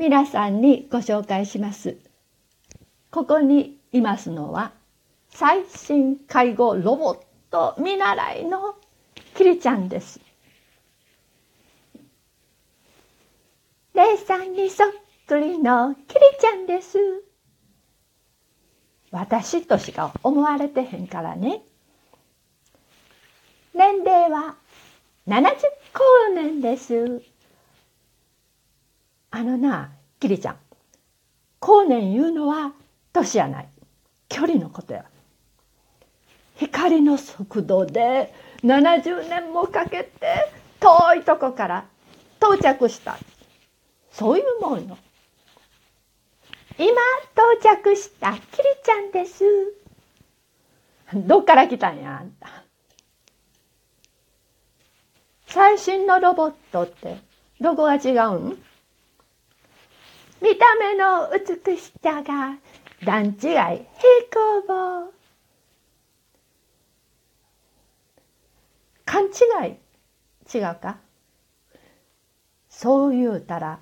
皆さんにご紹介します。ここにいますのは最新介護ロボット見習いのキリちゃんです。レイさんにそっくりのキリちゃんです。私としか思われてへんからね。年齢は70光年です。あのな、キリちゃん。光年言うのは年やない。距離のことや。光の速度で70年もかけて遠いとこから到着したそういうもんよ今到着したきりちゃんですどっから来たんやあんた最新のロボットってどこが違うん？た目の美しさが段違い平行棒。勘違い違うか？そう言うたら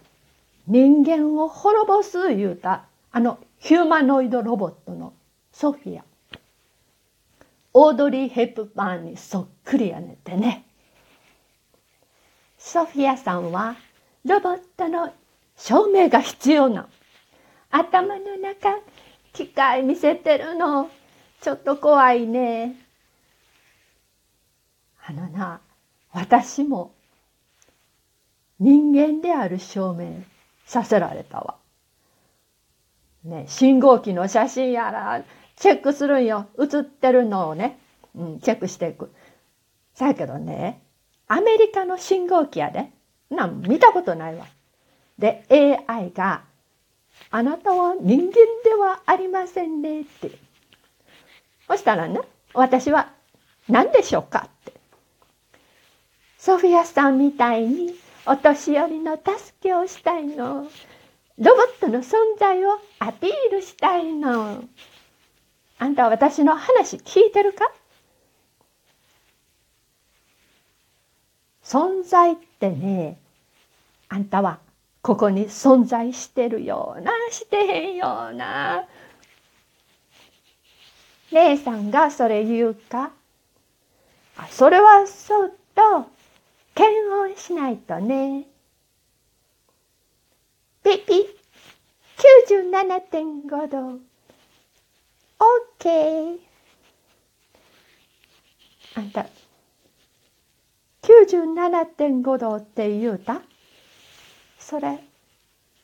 人間を滅ぼす言うたあのヒューマノイドロボットのソフィア。オードリー・ヘップバーンにそっくりやねてね。ソフィアさんはロボットの証明が必要な頭の中機械見せてるのちょっと怖いねあのな私も人間である証明させられたわ。ね、信号機の写真やらチェックするんよ。写ってるのをね、うん、チェックしていく。さやけどね、アメリカの信号機やで。なん見たことないわ。で、AI が、あなたは人間ではありませんねって。そしたらね、私は何でしょうかって。ソフィアさんみたいにお年寄りの助けをしたいの。ロボットの存在をアピールしたいの。あんたは私の話聞いてるか？存在ってね、あんたはここに存在してるような、してへんような。姉さんがそれ言うか？あそれはそうと、検温しないとね。ピピ97.5度。OK。あんた、97.5度って言うた？それ、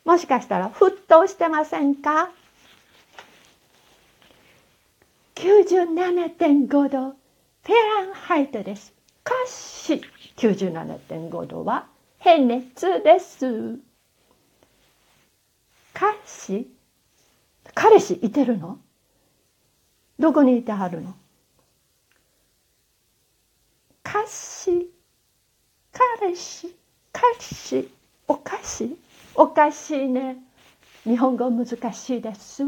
もしかしたら沸騰してませんか ?97.5 度、フェランハイトです。かし。97.5度は変熱です。彼氏彼氏いてるの？どこにいてはるの？歌詞彼氏歌詞おかしい。おかしいね。日本語難しいです。